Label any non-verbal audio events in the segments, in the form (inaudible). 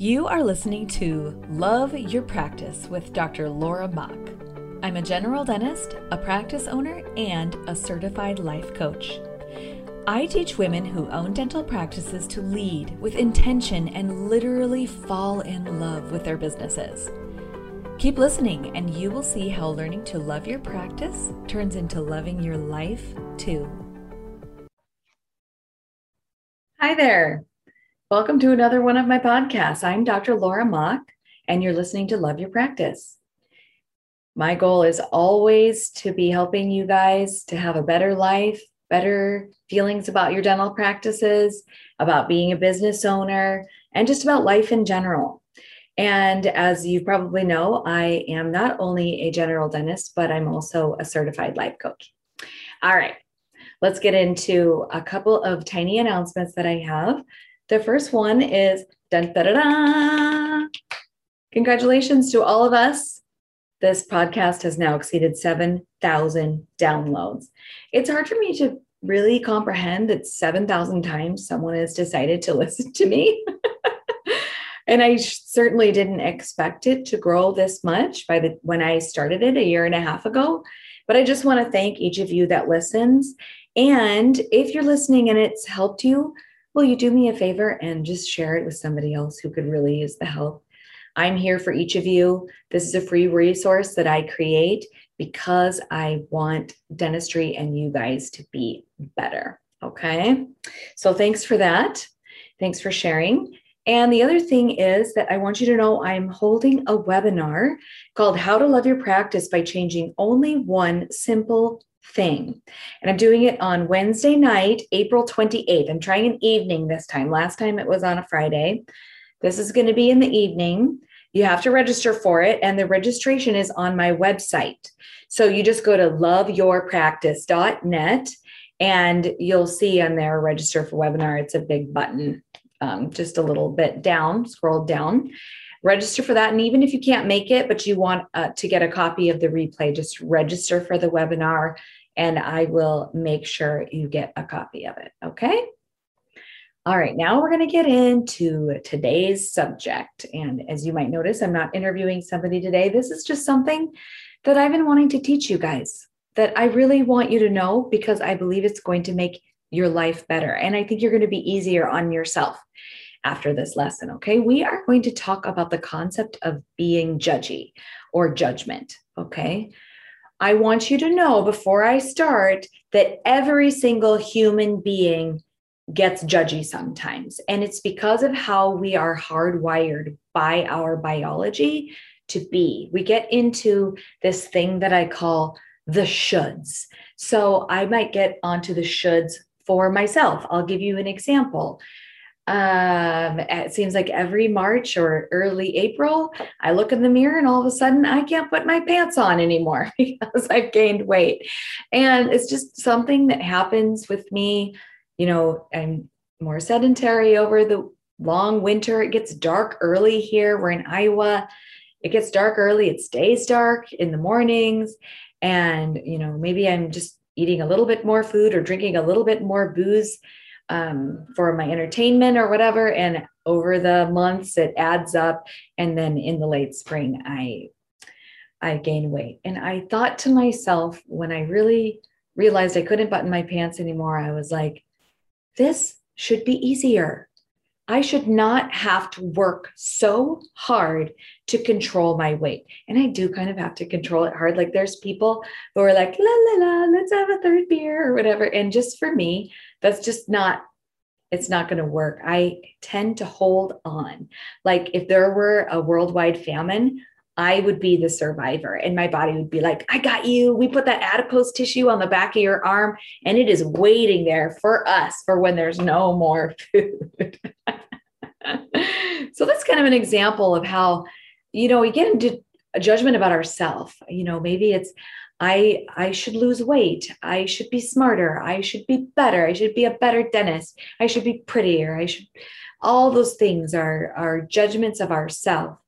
You are listening to Love Your Practice with Dr. Laura Mock. I'm a general dentist, a practice owner, and a certified life coach. I teach women who own dental practices to lead with intention and literally fall in love with their businesses. Keep listening, and you will see how learning to love your practice turns into loving your life too. Hi there. Welcome to another one of my podcasts. I'm Dr. Laura Mock, and you're listening to Love Your Practice. My goal is always to be helping you guys to have a better life, better feelings about your dental practices, about being a business owner, and just about life in general. And as you probably know, I am not only a general dentist, but I'm also a certified life coach. All right, let's get into a couple of tiny announcements that I have. The first one is dun, da, da, da. congratulations to all of us this podcast has now exceeded 7,000 downloads. It's hard for me to really comprehend that 7,000 times someone has decided to (laughs) listen to me. (laughs) and I certainly didn't expect it to grow this much by the when I started it a year and a half ago. But I just want to thank each of you that listens. And if you're listening and it's helped you, will you do me a favor and just share it with somebody else who could really use the help? I'm here for each of you. This is a free resource that I create because I want dentistry and you guys to be better. Okay. So thanks for that. Thanks for sharing. And the other thing is that I want you to know I'm holding a webinar called How to Love Your Practice by Changing Only One Simple Thing. And I'm doing it on Wednesday night, April 28th. I'm trying an evening this time. Last time it was on a Friday. This is going to be in the evening. You have to register for it, and the registration is on my website. So you just go to loveyourpractice.net and you'll see on there register for webinar. It's a big button, um, just a little bit down, scroll down. Register for that. And even if you can't make it, but you want uh, to get a copy of the replay, just register for the webinar and I will make sure you get a copy of it. Okay. All right, now we're going to get into today's subject. And as you might notice, I'm not interviewing somebody today. This is just something that I've been wanting to teach you guys that I really want you to know because I believe it's going to make your life better. And I think you're going to be easier on yourself after this lesson. Okay, we are going to talk about the concept of being judgy or judgment. Okay. I want you to know before I start that every single human being gets judgy sometimes. And it's because of how we are hardwired by our biology to be. We get into this thing that I call the shoulds. So I might get onto the shoulds for myself. I'll give you an example. Um, it seems like every March or early April, I look in the mirror and all of a sudden I can't put my pants on anymore (laughs) because I've gained weight. And it's just something that happens with me you know, I'm more sedentary over the long winter. It gets dark early here. We're in Iowa. It gets dark early. It stays dark in the mornings. And, you know, maybe I'm just eating a little bit more food or drinking a little bit more booze um, for my entertainment or whatever. And over the months, it adds up. And then in the late spring, I I gain weight. And I thought to myself when I really realized I couldn't button my pants anymore, I was like, this should be easier. I should not have to work so hard to control my weight. And I do kind of have to control it hard. Like there's people who are like, la, la, la, let's have a third beer or whatever. And just for me, that's just not, it's not going to work. I tend to hold on. Like if there were a worldwide famine, I would be the survivor and my body would be like, I got you. We put that adipose tissue on the back of your arm and it is waiting there for us for when there's no more food. (laughs) so that's kind of an example of how, you know, we get into a judgment about ourselves. You know, maybe it's, I I should lose weight. I should be smarter. I should be better. I should be a better dentist. I should be prettier. I should all those things are are judgments of ourselves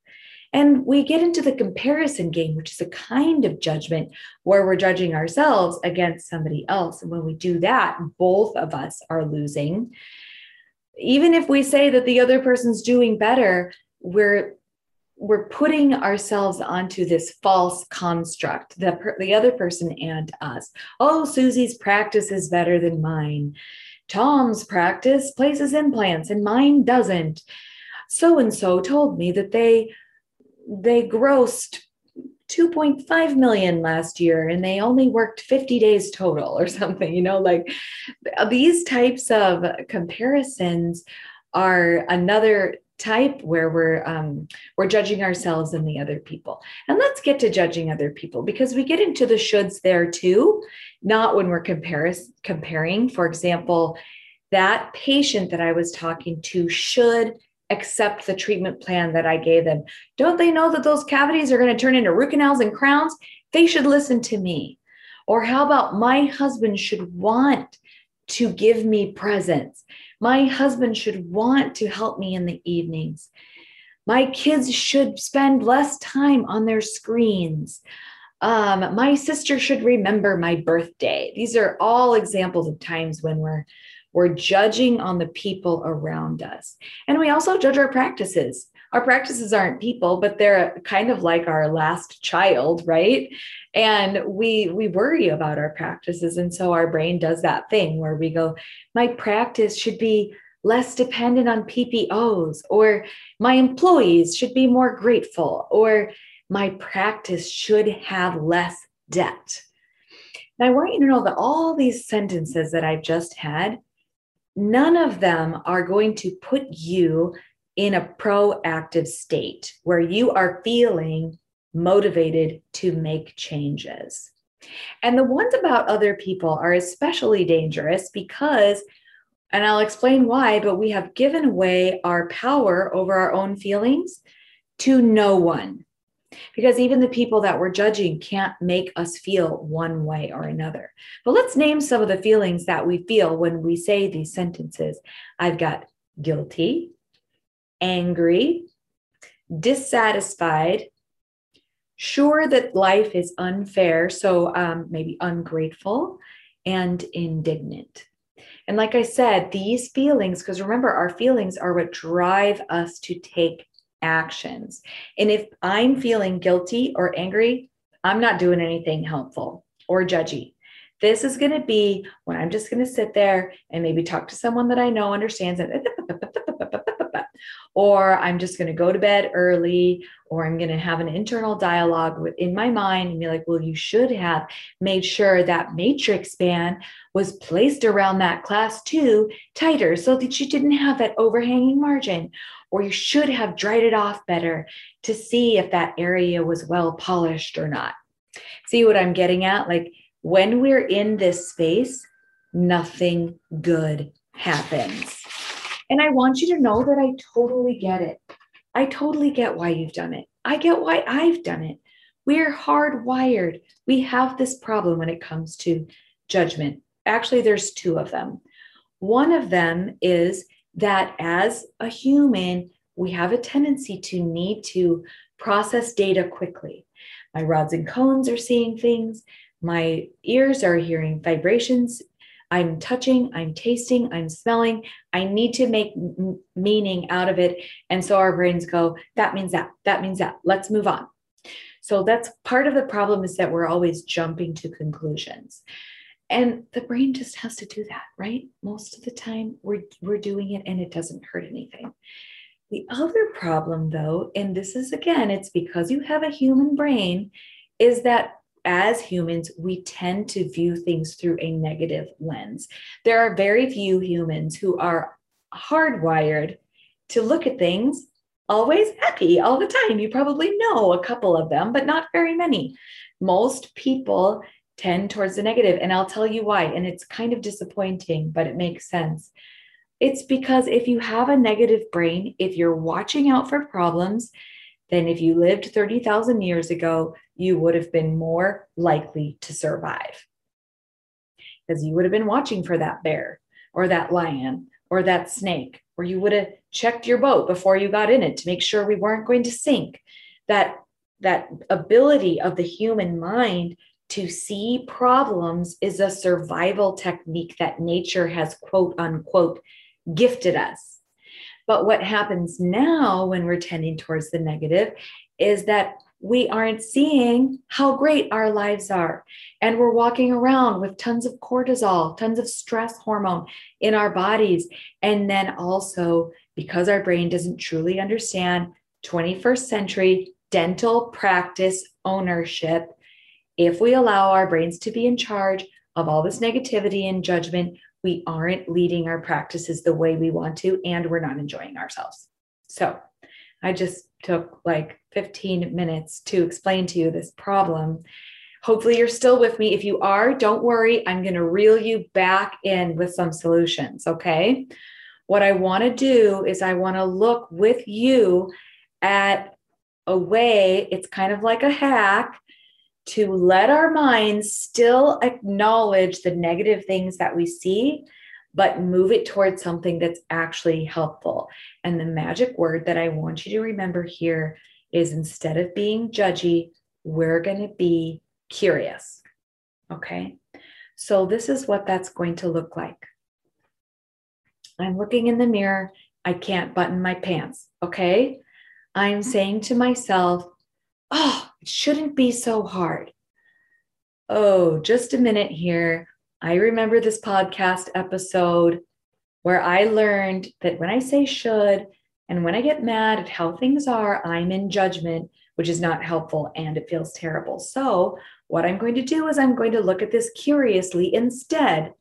and we get into the comparison game, which is a kind of judgment where we're judging ourselves against somebody else. And when we do that, both of us are losing. Even if we say that the other person's doing better, we're we're putting ourselves onto this false construct the, the other person and us oh susie's practice is better than mine tom's practice places implants and mine doesn't so and so told me that they they grossed 2.5 million last year and they only worked 50 days total or something you know like these types of comparisons are another type where we're um, we're judging ourselves and the other people. And let's get to judging other people because we get into the shoulds there too not when we're comparis- comparing. For example that patient that i was talking to should accept the treatment plan that i gave them don't they know that those cavities are going to turn into root canals and crowns they should listen to me or how about my husband should want to give me presents my husband should want to help me in the evenings. My kids should spend less time on their screens. Um, my sister should remember my birthday. These are all examples of times when we're we're judging on the people around us. And we also judge our practices. Our practices aren't people, but they're kind of like our last child, right? And we we worry about our practices and so our brain does that thing where we go my practice should be less dependent on PPOs or my employees should be more grateful or my practice should have less debt. Now, I want you to know that all these sentences that I've just had none of them are going to put you in a proactive state where you are feeling motivated to make changes. And the ones about other people are especially dangerous because, and I'll explain why, but we have given away our power over our own feelings to no one because even the people that we're judging can't make us feel one way or another. But let's name some of the feelings that we feel when we say these sentences. I've got guilty, angry, dissatisfied, sure that life is unfair, so um, maybe ungrateful, and indignant. And like I said, these feelings, because remember, our feelings are what drive us to take actions. And if I'm feeling guilty or angry, I'm not doing anything helpful or judgy. This is going to be when I'm just going to sit there and maybe talk to someone that I know understands it. (laughs) Or I'm just going to go to bed early, or I'm going to have an internal dialogue in my mind and be like, well, you should have made sure that matrix band was placed around that class two tighter so that you didn't have that overhanging margin or you should have dried it off better to see if that area was well polished or not. See what I'm getting at? Like when we're in this space, nothing good happens. And I want you to know that I totally get it. I totally get why you've done it. I get why I've done it. We're hardwired. We have this problem when it comes to judgment. Actually, there's two of them. One of them is that as a human, we have a tendency to need to process data quickly. My rods and cones are seeing things, my ears are hearing vibrations. I'm touching, I'm tasting, I'm smelling. I need to make m- meaning out of it. And so our brains go, that means that, that means that. Let's move on. So that's part of the problem is that we're always jumping to conclusions. And the brain just has to do that, right? Most of the time we're, we're doing it and it doesn't hurt anything. The other problem, though, and this is again, it's because you have a human brain, is that as humans, we tend to view things through a negative lens. There are very few humans who are hardwired to look at things always happy all the time. You probably know a couple of them, but not very many. Most people tend towards the negative, and I'll tell you why. And it's kind of disappointing, but it makes sense. It's because if you have a negative brain, if you're watching out for problems, then if you lived 30,000 years ago, you would have been more likely to survive. Because you would have been watching for that bear or that lion or that snake, or you would have checked your boat before you got in it to make sure we weren't going to sink. That, that ability of the human mind to see problems is a survival technique that nature has quote unquote gifted us. But what happens now when we're tending towards the negative is that we aren't seeing how great our lives are. And we're walking around with tons of cortisol, tons of stress hormone in our bodies. And then also, because our brain doesn't truly understand 21st century dental practice ownership, if we allow our brains to be in charge of all this negativity and judgment, we aren't leading our practices the way we want to, and we're not enjoying ourselves. So, I just took like 15 minutes to explain to you this problem. Hopefully, you're still with me. If you are, don't worry. I'm going to reel you back in with some solutions. Okay. What I want to do is, I want to look with you at a way, it's kind of like a hack to let our minds still acknowledge the negative things that we see, but move it towards something that's actually helpful. And the magic word that I want you to remember here is instead of being judgy, we're going to be curious. Okay. So, this is what that's going to look like. I'm looking in the mirror. I can't button my pants. Okay. I'm saying to myself, oh, it shouldn't be so hard. Oh, just a minute here. I remember this podcast episode where I learned that when I say should and when I get mad at how things are, I'm in judgment, which is not helpful and it feels terrible. So, what I'm going to do is I'm going to look at this curiously instead.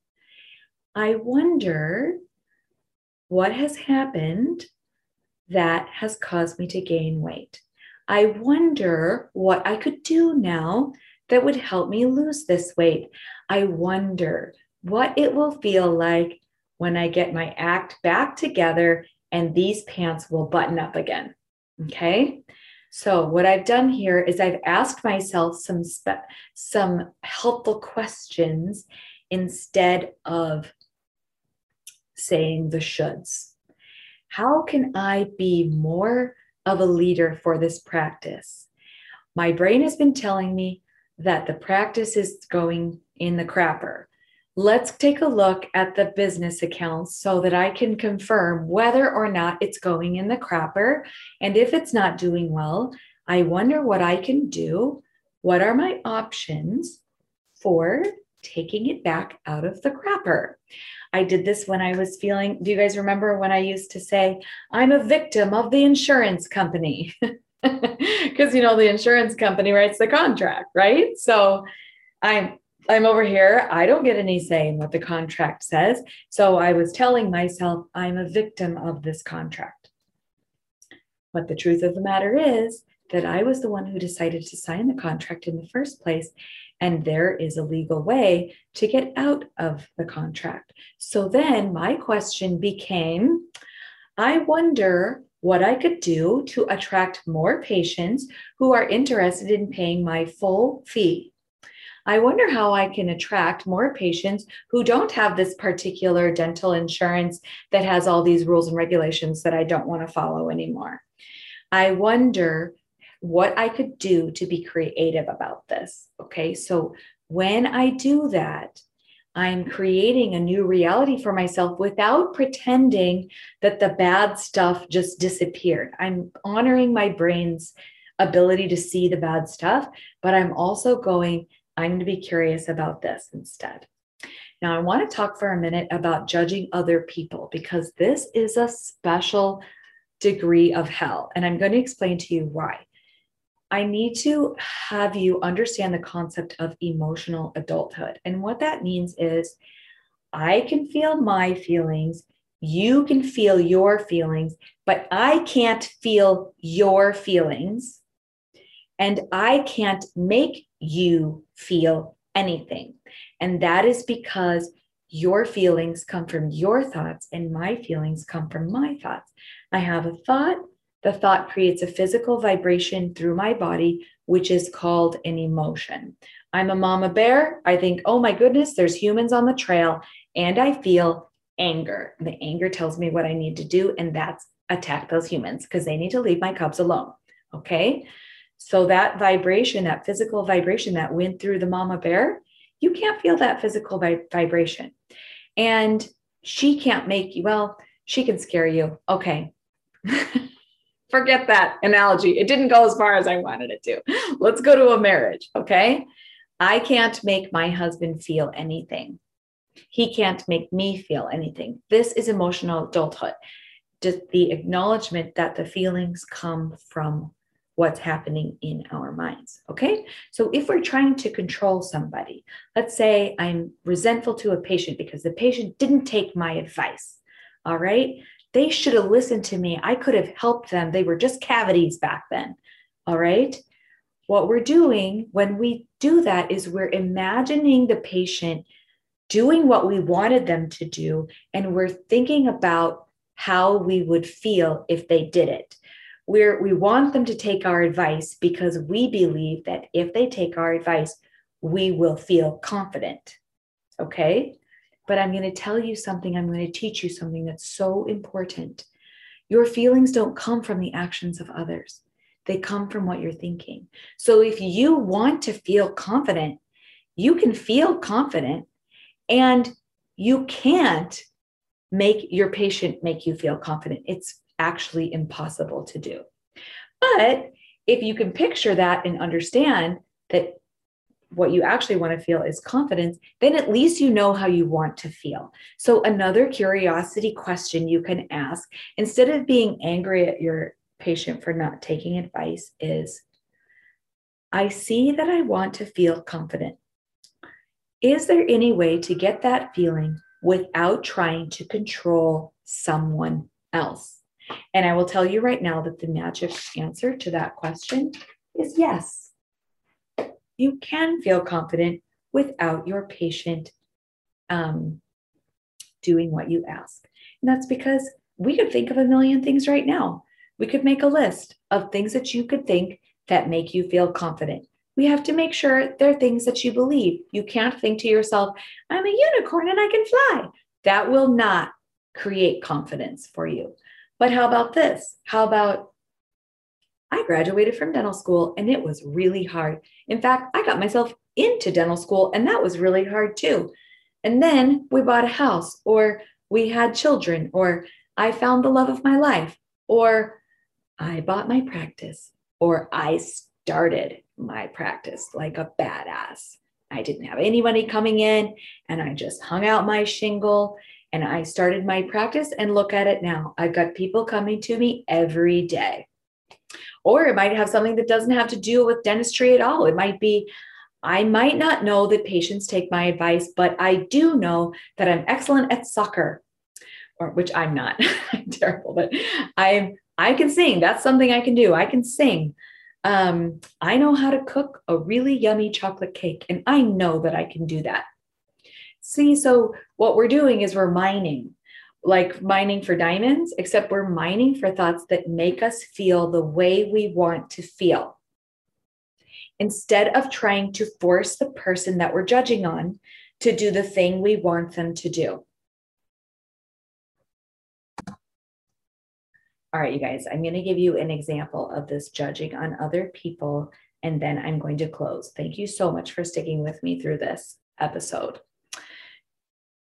I wonder what has happened that has caused me to gain weight. I wonder what I could do now that would help me lose this weight. I wonder what it will feel like when I get my act back together and these pants will button up again. Okay. So what I've done here is I've asked myself some spe- some helpful questions instead of saying the shoulds. How can I be more of a leader for this practice? My brain has been telling me that the practice is going in the crapper. Let's take a look at the business accounts so that I can confirm whether or not it's going in the crapper. And if it's not doing well, I wonder what I can do. What are my options for taking it back out of the crapper? I did this when I was feeling. Do you guys remember when I used to say, I'm a victim of the insurance company? (laughs) Because, you know, the insurance company writes the contract, right? So I'm I'm over here. I don't get any say in what the contract says. So I was telling myself I'm a victim of this contract. But the truth of the matter is that I was the one who decided to sign the contract in the first place. And there is a legal way to get out of the contract. So then my question became I wonder what I could do to attract more patients who are interested in paying my full fee. I wonder how I can attract more patients who don't have this particular dental insurance that has all these rules and regulations that I don't want to follow anymore. I wonder what I could do to be creative about this. Okay, so when I do that, I'm creating a new reality for myself without pretending that the bad stuff just disappeared. I'm honoring my brain's ability to see the bad stuff, but I'm also going, I'm going to be curious about this instead. Now, I want to talk for a minute about judging other people because this is a special degree of hell. And I'm going to explain to you why. I need to have you understand the concept of emotional adulthood. And what that means is I can feel my feelings, you can feel your feelings, but I can't feel your feelings. And I can't make you feel anything. And that is because your feelings come from your thoughts and my feelings come from my thoughts. I have a thought, the thought creates a physical vibration through my body, which is called an emotion. I'm a mama bear. I think, oh my goodness, there's humans on the trail, and I feel anger. The anger tells me what I need to do, and that's attack those humans because they need to leave my cubs alone. Okay. So that vibration, that physical vibration that went through the mama bear, you can't feel that physical vibration. And she can't make you, well, she can scare you. Okay. (laughs) Forget that analogy. It didn't go as far as I wanted it to. Let's go to a marriage. Okay. I can't make my husband feel anything. He can't make me feel anything. This is emotional adulthood. Just the acknowledgement that the feelings come from what's happening in our minds. Okay. So if we're trying to control somebody, let's say I'm resentful to a patient because the patient didn't take my advice. All right. They should have listened to me. I could have helped them. They were just cavities back then. All right. What we're doing when we do that is we're imagining the patient doing what we wanted them to do, and we're thinking about how we would feel if they did it. We're, we want them to take our advice because we believe that if they take our advice, we will feel confident. Okay. But I'm going to tell you something, I'm going to teach you something that's so important. Your feelings don't come from the actions of others, they come from what you're thinking. So if you want to feel confident, you can feel confident and you can't make your patient make you feel confident. It's actually impossible to do. But if you can picture that and understand that what you actually want to feel is confidence, then at least you know how you want to feel. So, another curiosity question you can ask instead of being angry at your patient for not taking advice is I see that I want to feel confident. Is there any way to get that feeling without trying to control someone else? And I will tell you right now that the magic answer to that question is yes. You can feel confident without your patient um, doing what you ask. And that's because we could think of a million things right now. We could make a list of things that you could think that make you feel confident. We have to make sure they're things that you believe. You can't think to yourself, I'm a unicorn and I can fly. That will not create confidence for you. But how about this? How about I graduated from dental school and it was really hard. In fact, I got myself into dental school and that was really hard too. And then we bought a house or we had children or I found the love of my life or I bought my practice or I started my practice like a badass. I didn't have anybody coming in and I just hung out my shingle and I started my practice and look at it now. I've got people coming to me every day. Or it might have something that doesn't have to do with dentistry at all. It might be, I might not know that patients take my advice, but I do know that I'm excellent at soccer, or which I'm not. (laughs) I'm terrible, but I'm I can sing. That's something I can do. I can sing. Um, I know how to cook a really yummy chocolate cake, and I know that I can do that. See, so what we're doing is we're mining, like mining for diamonds, except we're mining for thoughts that make us feel the way we want to feel. Instead of trying to force the person that we're judging on to do the thing we want them to do. All right, you guys, I'm going to give you an example of this judging on other people, and then I'm going to close. Thank you so much for sticking with me through this episode.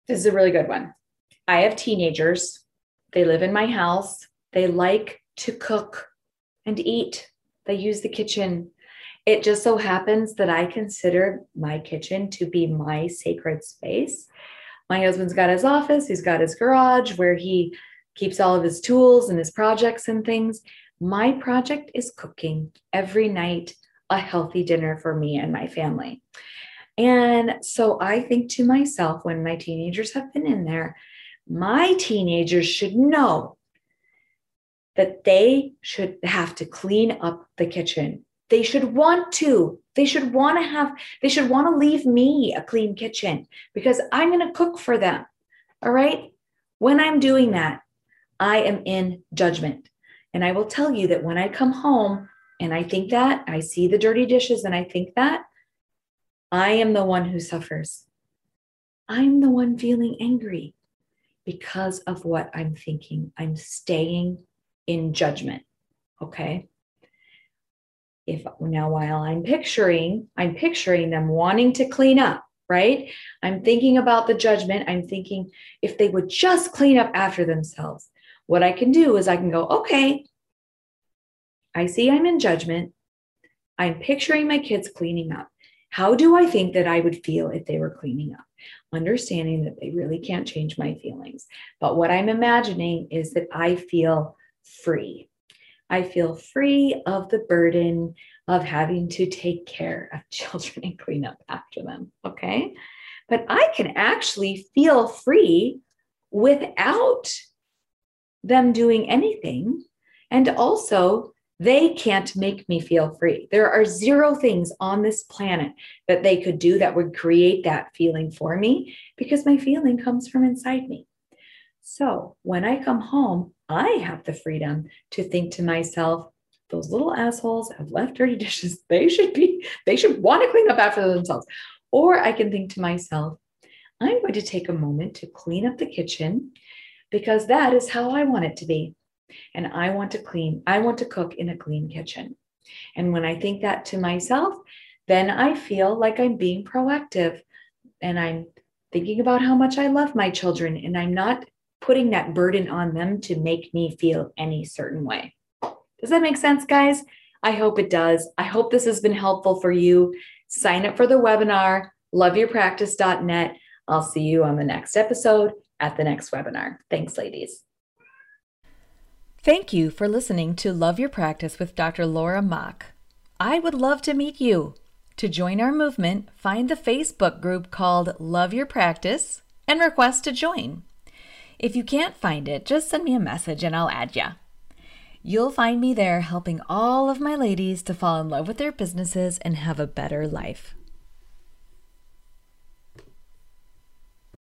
This is a really good one. I have teenagers. They live in my house. They like to cook and eat. They use the kitchen. It just so happens that I consider my kitchen to be my sacred space. My husband's got his office, he's got his garage where he keeps all of his tools and his projects and things. My project is cooking every night a healthy dinner for me and my family. And so I think to myself, when my teenagers have been in there, my teenagers should know that they should have to clean up the kitchen. They should want to. They should want to have, they should want to leave me a clean kitchen because I'm going to cook for them. All right. When I'm doing that, I am in judgment. And I will tell you that when I come home and I think that, I see the dirty dishes and I think that, I am the one who suffers. I'm the one feeling angry because of what I'm thinking. I'm staying in judgment. Okay. If now while I'm picturing, I'm picturing them wanting to clean up. right? I'm thinking about the judgment. I'm thinking if they would just clean up after themselves, what I can do is I can go, okay, I see I'm in judgment. I'm picturing my kids cleaning up. How do I think that I would feel if they were cleaning up? Understanding that they really can't change my feelings. But what I'm imagining is that I feel free. I feel free of the burden of having to take care of (laughs) children and clean up after them. Okay. But I can actually feel free without them doing anything. And also, they can't make me feel free. There are zero things on this planet that they could do that would create that feeling for me because my feeling comes from inside me. So when I come home, I have the freedom to think to myself, those little assholes have left dirty (laughs) dishes. They should be, they should want to clean up after themselves. Or I can think to myself, I'm going to take a moment to clean up the kitchen because that is how I want it to be. And I want to clean, I want to cook in a clean kitchen. And when I think that to myself, then I feel like I'm being proactive and I'm thinking about how much I love my children and I'm not putting that burden on them to make me feel any certain way. Does that make sense, guys? I hope it does. I hope this has been helpful for you. Sign up for the webinar, loveyourpractice.net. I'll see you on the next episode at the next webinar. Thanks, ladies. Thank you for listening to Love Your Practice with Dr. Laura Mach. I would love to meet you. To join our movement, find the Facebook group called Love Your Practice and request to join. If you can't find it, just send me a message and I'll add you. You'll find me there helping all of my ladies to fall in love with their businesses and have a better life.